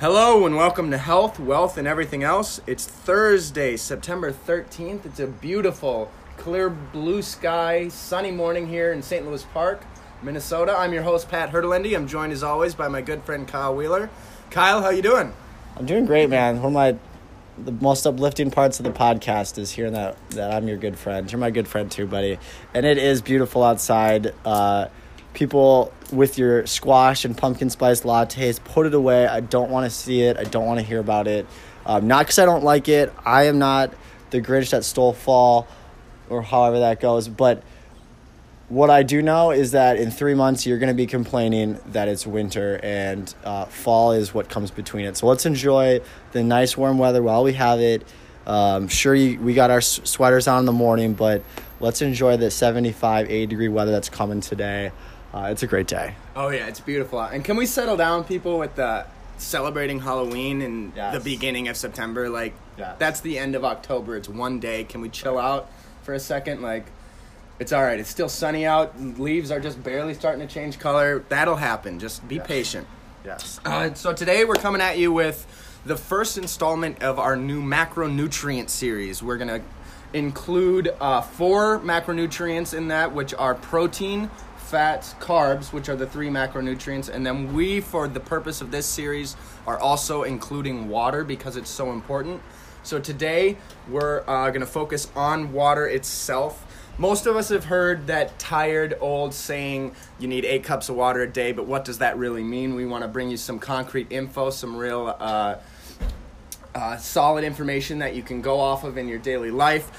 Hello and welcome to Health, Wealth, and Everything Else. It's Thursday, September 13th. It's a beautiful, clear blue sky, sunny morning here in St. Louis Park, Minnesota. I'm your host, Pat Hertelendy. I'm joined as always by my good friend Kyle Wheeler. Kyle, how you doing? I'm doing great, man. One of my the most uplifting parts of the podcast is hearing that that I'm your good friend. You're my good friend too, buddy. And it is beautiful outside. Uh, people with your squash and pumpkin spice lattes, put it away. I don't want to see it. I don't want to hear about it. Um, not because I don't like it. I am not the Grinch that stole fall, or however that goes. But what I do know is that in three months you're going to be complaining that it's winter and uh, fall is what comes between it. So let's enjoy the nice warm weather while we have it. Um, sure, you, we got our sweaters on in the morning, but let's enjoy the 75, 80 degree weather that's coming today. Uh, it's a great day. Oh, yeah, it's beautiful. And can we settle down, people, with the celebrating Halloween and Yes. the beginning of September? Like, Yes. that's the end of October. It's one day. Can we chill out for a second? Like, it's all right. It's still sunny out. Leaves are just barely starting to change color. That'll happen. Just be Yes. patient. Yes. Uh, so today we're coming at you with the first installment of our new macronutrient series. We're gonna include uh, four macronutrients in that, which are protein, fats, carbs, which are the three macronutrients, and then we, for the purpose of this series, are also including water because it's so important. So today we're uh, gonna focus on water itself. Most of us have heard that tired old saying you need eight cups of water a day, but what does that really mean? We want to bring you some concrete info, some real uh, uh, solid information that you can go off of in your daily life.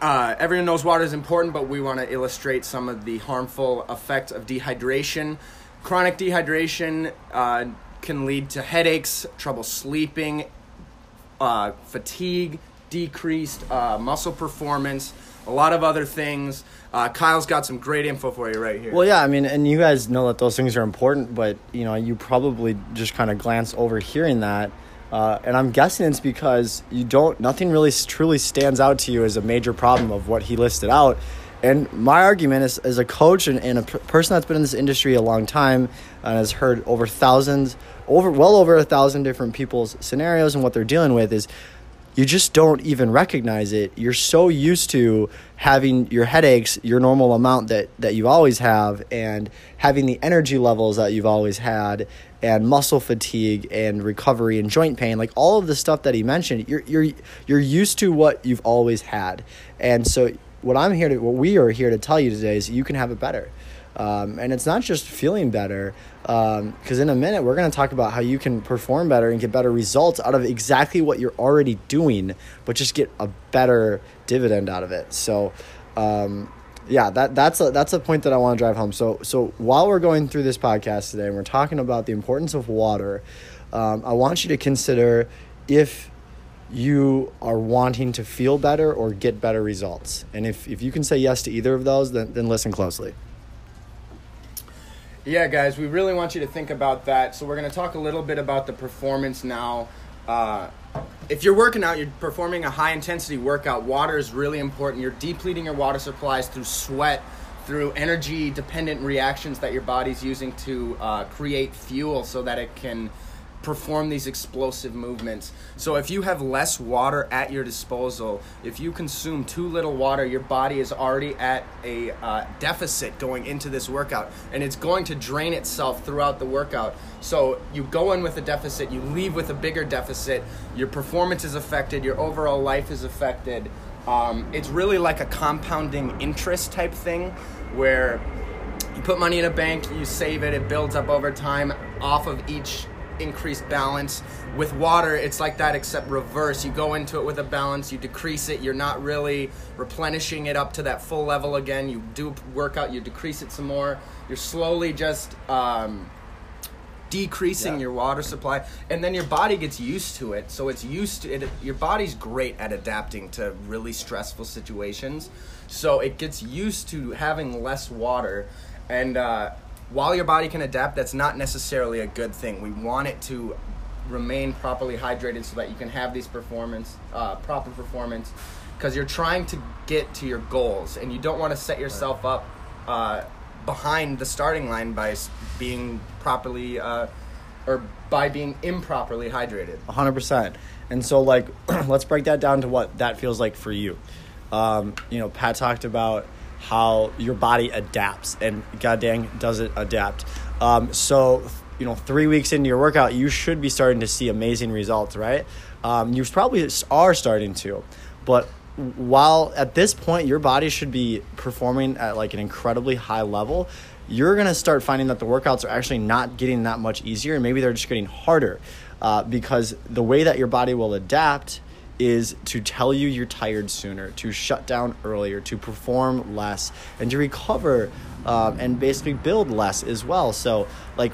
Uh, everyone knows water is important, but we want to illustrate some of the harmful effects of dehydration. Chronic dehydration uh, can lead to headaches, trouble sleeping, uh, fatigue, decreased uh, muscle performance, a lot of other things. Uh, Kyle's got some great info for you right here. Well, yeah, I mean, and you guys know that those things are important, but you know, you probably just kind of glance over hearing that, uh, and I'm guessing it's because you don't. Nothing really truly stands out to you as a major problem of what he listed out. And my argument is, as a coach and, and person that's been in this industry a long time and has heard over thousands, over well over a thousand different people's scenarios and what they're dealing with, is you just don't even recognize it. You're so used to having your headaches, your normal amount that, that you always have, and having the energy levels that you've always had, and muscle fatigue and recovery and joint pain, like all of the stuff that he mentioned, you're you're you're used to what you've always had. And so what I'm here to what we are here to tell you today is you can have it better. Um, and it's not just feeling better, because in a minute we're going to talk about how you can perform better and get better results out of exactly what you're already doing, but just get a better dividend out of it. So, um, yeah, that that's a that's a point that I want to drive home. So so while we're going through this podcast today and we're talking about the importance of water, um, I want you to consider if you are wanting to feel better or get better results. And if, if you can say yes to either of those, then, then listen closely. Yeah, guys, we really want you to think about that. So we're going to talk a little bit about the performance now. Uh, if you're working out, you're performing a high intensity workout, water is really important. You're depleting your water supplies through sweat, through energy dependent reactions that your body's using to uh, create fuel so that it can perform these explosive movements. So if you have less water at your disposal, if you consume too little water, your body is already at a uh, deficit going into this workout, and it's going to drain itself throughout the workout. So you go in with a deficit, you leave with a bigger deficit, your performance is affected, your overall life is affected. Um, it's really like a compounding interest type thing where you put money in a bank, you save it, it builds up over time off of each increased balance. With water, it's like that except reverse. You go into it with a balance, you decrease it, you're not really replenishing it up to that full level again. You do a workout, you decrease it some more. You're slowly just um, decreasing Yeah. your water supply and then your body gets used to it so it's used to it your body's great at adapting to really stressful situations so it gets used to having less water and uh, while your body can adapt that's not necessarily a good thing we want it to remain properly hydrated so that you can have these performance uh, proper performance because you're trying to get to your goals and you don't want to set yourself up uh, behind the starting line by being properly uh, or by being improperly hydrated. 100%. And so, like, let's break that down to what that feels like for you. Um, you know, Pat talked about how your body adapts, and god dang, does it adapt. Um, so, you know, three weeks into your workout, you should be starting to see amazing results, right? Um, you probably are starting to. But while at this point your body should be performing at like an incredibly high level, you're gonna start finding that the workouts are actually not getting that much easier, and maybe they're just getting harder uh, because the way that your body will adapt is to tell you you're tired sooner, to shut down earlier, to perform less, and to recover um, and basically build less as well. So, like,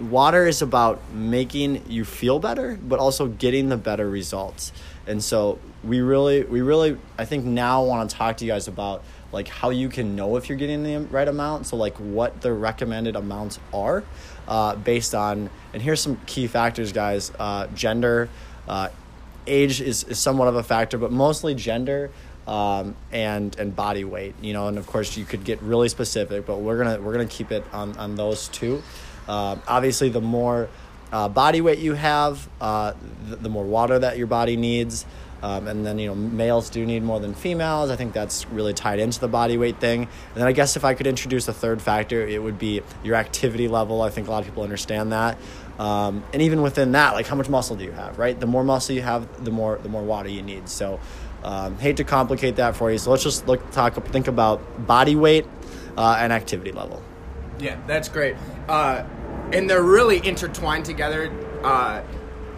water is about making you feel better, but also getting the better results. And so, we really, we really, I think now want to talk to you guys about like how you can know if you're getting the right amount. So, like, what the recommended amounts are uh, based on, and here's some key factors, guys uh, gender. Uh, age is, is somewhat of a factor, but mostly gender um, and and body weight. You know, and of course you could get really specific, but we're gonna we're gonna keep it on on those two. Uh, obviously, the more uh, body weight you have, uh, the, the, more water that your body needs. Um, and then you know males do need more than females. I think that's really tied into the body weight thing. And then I guess if I could introduce a third factor, it would be your activity level. I think a lot of people understand that. Um, and even within that, like how much muscle do you have, right? The more muscle you have, the more the more water you need. So, um, hate to complicate that for you. So let's just look talk think about body weight uh, and activity level. Yeah, that's great. Uh, and they're really intertwined together. Uh,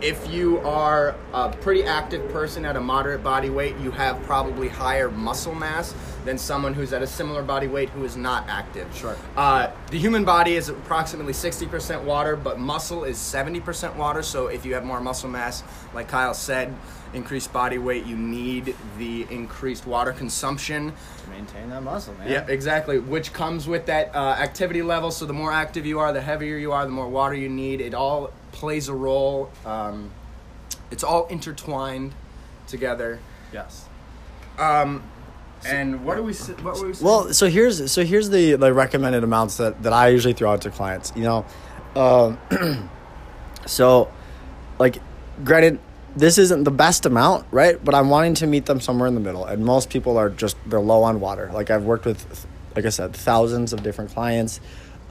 if you are a pretty active person at a moderate body weight, you have probably higher muscle mass than someone who's at a similar body weight who is not active. Sure. Uh, the human body is approximately 60% water, but muscle is 70% water. So if you have more muscle mass, like Kyle said, increased body weight, you need the increased water consumption to maintain that muscle, man. Yeah, exactly. Which comes with that uh, activity level. So the more active you are, the heavier you are, the more water you need. It all plays a role. Um, it's all intertwined together. Yes. Um, and what are we? What were we? Well, so here's so here's the the recommended amounts that that I usually throw out to clients. You know, um, so like, granted, this isn't the best amount, right? But I'm wanting to meet them somewhere in the middle, and most people are just they're low on water. Like I've worked with, like I said, thousands of different clients.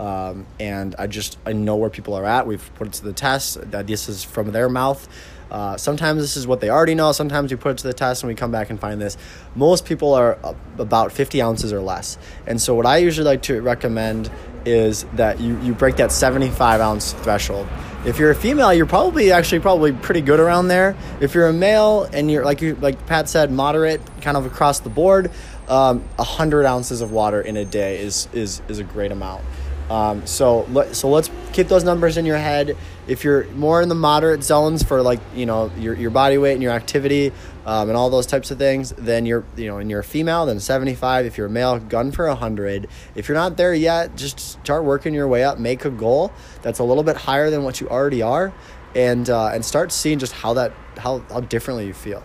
Um, and I just I know where people are at. We've put it to the test. That this is from their mouth. Uh, sometimes this is what they already know. Sometimes we put it to the test and we come back and find this. Most people are about 50 ounces or less. And so, what I usually like to recommend is that you, you break that 75 ounce threshold. If you're a female, you're probably actually probably pretty good around there. If you're a male and you're like you like Pat said, moderate, kind of across the board, um, 100 ounces of water in a day is is is a great amount. Um, so let, so let's keep those numbers in your head. If you're more in the moderate zones for like you know your, your body weight and your activity um, and all those types of things, then you're you know and you're a female, then 75. If you're a male, gun for 100. If you're not there yet, just start working your way up. Make a goal that's a little bit higher than what you already are, and uh, and start seeing just how that how how differently you feel.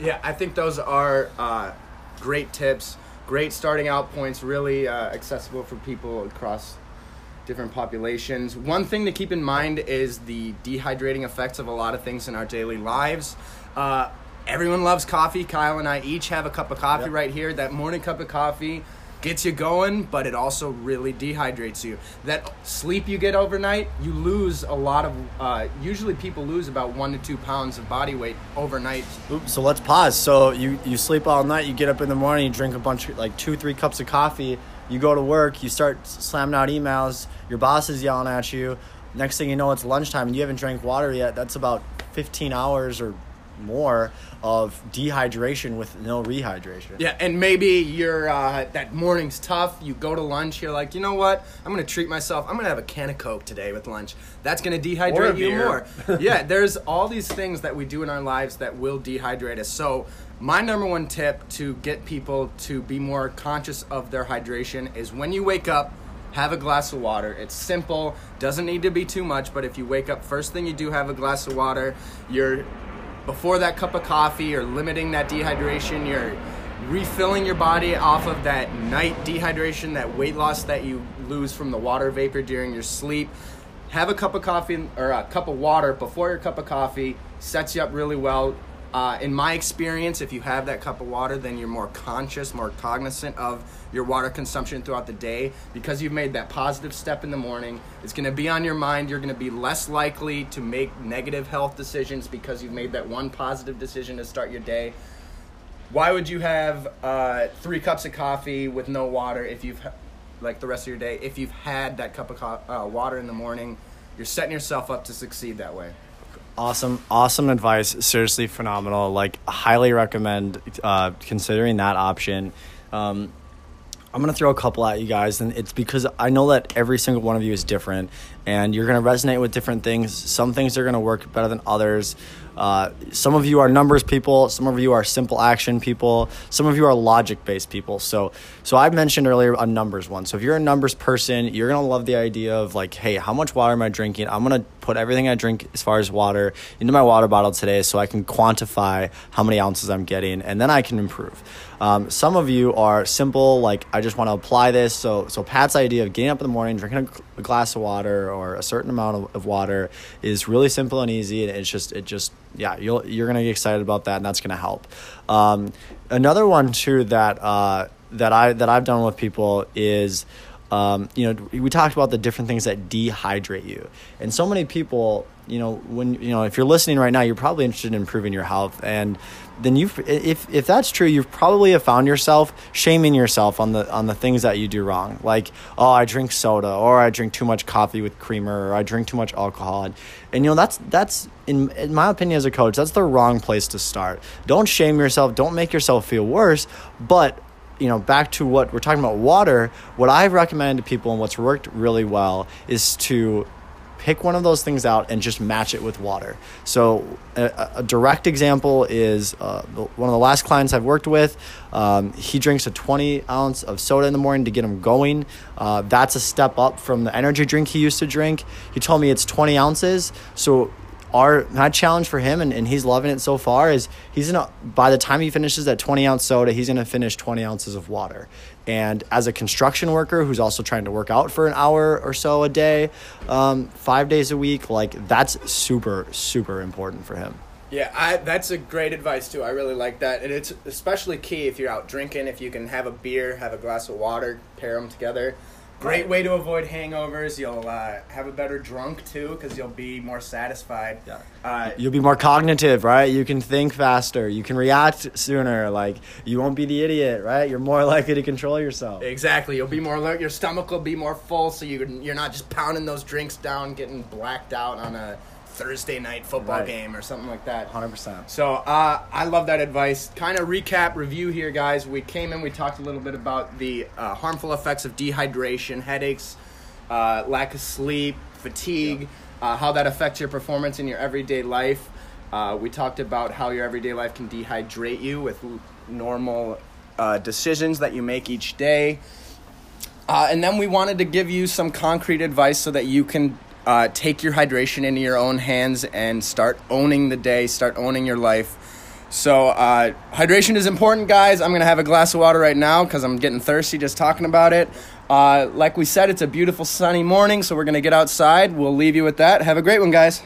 Yeah, I think those are uh, great tips great starting out points, really uh, accessible for people across different populations. One thing to keep in mind is the dehydrating effects of a lot of things in our daily lives. Uh, everyone loves coffee. Kyle and I each have a cup of coffee yep. right here. That morning cup of coffee gets you going, but it also really dehydrates you. That sleep you get overnight, you lose a lot of. Uh, usually, people lose about one to two pounds of body weight overnight. Oops, so let's pause. So you you sleep all night, you get up in the morning, you drink a bunch, of, like two three cups of coffee. You go to work, you start slamming out emails. Your boss is yelling at you. Next thing you know, it's lunchtime and you haven't drank water yet. That's about 15 hours or more of dehydration with no rehydration. Yeah, and maybe you're uh, that morning's tough. You go to lunch. You're like, you know what? I'm gonna treat myself. I'm gonna have a can of Coke today with lunch. That's gonna dehydrate you more. yeah, there's all these things that we do in our lives that will dehydrate us. So my number one tip to get people to be more conscious of their hydration is when you wake up have a glass of water. It's simple, doesn't need to be too much, but if you wake up first thing you do have a glass of water, you're before that cup of coffee, you're limiting that dehydration, you're refilling your body off of that night dehydration, that weight loss that you lose from the water vapor during your sleep. have a cup of coffee or a cup of water before your cup of coffee sets you up really well. Uh, in my experience, if you have that cup of water, then you're more conscious, more cognizant of your water consumption throughout the day because you've made that positive step in the morning. It's going to be on your mind. You're going to be less likely to make negative health decisions because you've made that one positive decision to start your day. Why would you have uh, three cups of coffee with no water if you've like the rest of your day if you've had that cup of co- uh, water in the morning? You're setting yourself up to succeed that way. Awesome, awesome advice. Seriously phenomenal. Like, highly recommend uh, considering that option. Um, I'm gonna throw a couple at you guys, and it's because I know that every single one of you is different, and you're gonna resonate with different things. Some things are gonna work better than others. Uh, some of you are numbers people, some of you are simple action people, some of you are logic based people. So, so I mentioned earlier a numbers one. So if you're a numbers person, you're gonna love the idea of like, hey, how much water am I drinking? I'm gonna put everything I drink as far as water into my water bottle today, so I can quantify how many ounces I'm getting, and then I can improve. Um, some of you are simple, like I just want to apply this. So, so Pat's idea of getting up in the morning, drinking a, a glass of water or a certain amount of, of water is really simple and easy, and it's just it just yeah, you'll you're gonna get excited about that, and that's gonna help. Um, another one too that uh, that I that I've done with people is. Um, you know, we talked about the different things that dehydrate you, and so many people, you know, when you know, if you're listening right now, you're probably interested in improving your health, and then you, if if that's true, you've probably have found yourself shaming yourself on the on the things that you do wrong, like oh, I drink soda, or I drink too much coffee with creamer, or I drink too much alcohol, and, and you know that's that's in in my opinion as a coach, that's the wrong place to start. Don't shame yourself, don't make yourself feel worse, but you know, back to what we're talking about water, what I recommend to people and what's worked really well is to pick one of those things out and just match it with water. So, a, a direct example is uh, one of the last clients I've worked with. Um, he drinks a 20 ounce of soda in the morning to get him going. Uh, that's a step up from the energy drink he used to drink. He told me it's 20 ounces. So, our my challenge for him and, and he's loving it so far is he's gonna by the time he finishes that 20 ounce soda he's gonna finish 20 ounces of water and as a construction worker who's also trying to work out for an hour or so a day um, five days a week like that's super super important for him yeah, I, that's a great advice too. I really like that, and it's especially key if you're out drinking. If you can have a beer, have a glass of water, pair them together. Great way to avoid hangovers. You'll uh, have a better drunk too because you'll be more satisfied. Yeah. Uh, You'll be more cognitive, right? You can think faster. You can react sooner. Like you won't be the idiot, right? You're more likely to control yourself. Exactly. You'll be more alert. Your stomach will be more full, so you you're not just pounding those drinks down, getting blacked out on a Thursday night football right. game or something like that. 100%. So uh, I love that advice. Kind of recap, review here, guys. We came in, we talked a little bit about the uh, harmful effects of dehydration, headaches, uh, lack of sleep, fatigue, uh, how that affects your performance in your everyday life. Uh, we talked about how your everyday life can dehydrate you with normal uh, decisions that you make each day. and then we wanted to give you some concrete advice so that you can uh, take your hydration into your own hands and start owning the day, start owning your life. So, uh, hydration is important, guys. I'm going to have a glass of water right now because I'm getting thirsty just talking about it. Uh, like we said, it's a beautiful sunny morning, so we're going to get outside. We'll leave you with that. Have a great one, guys.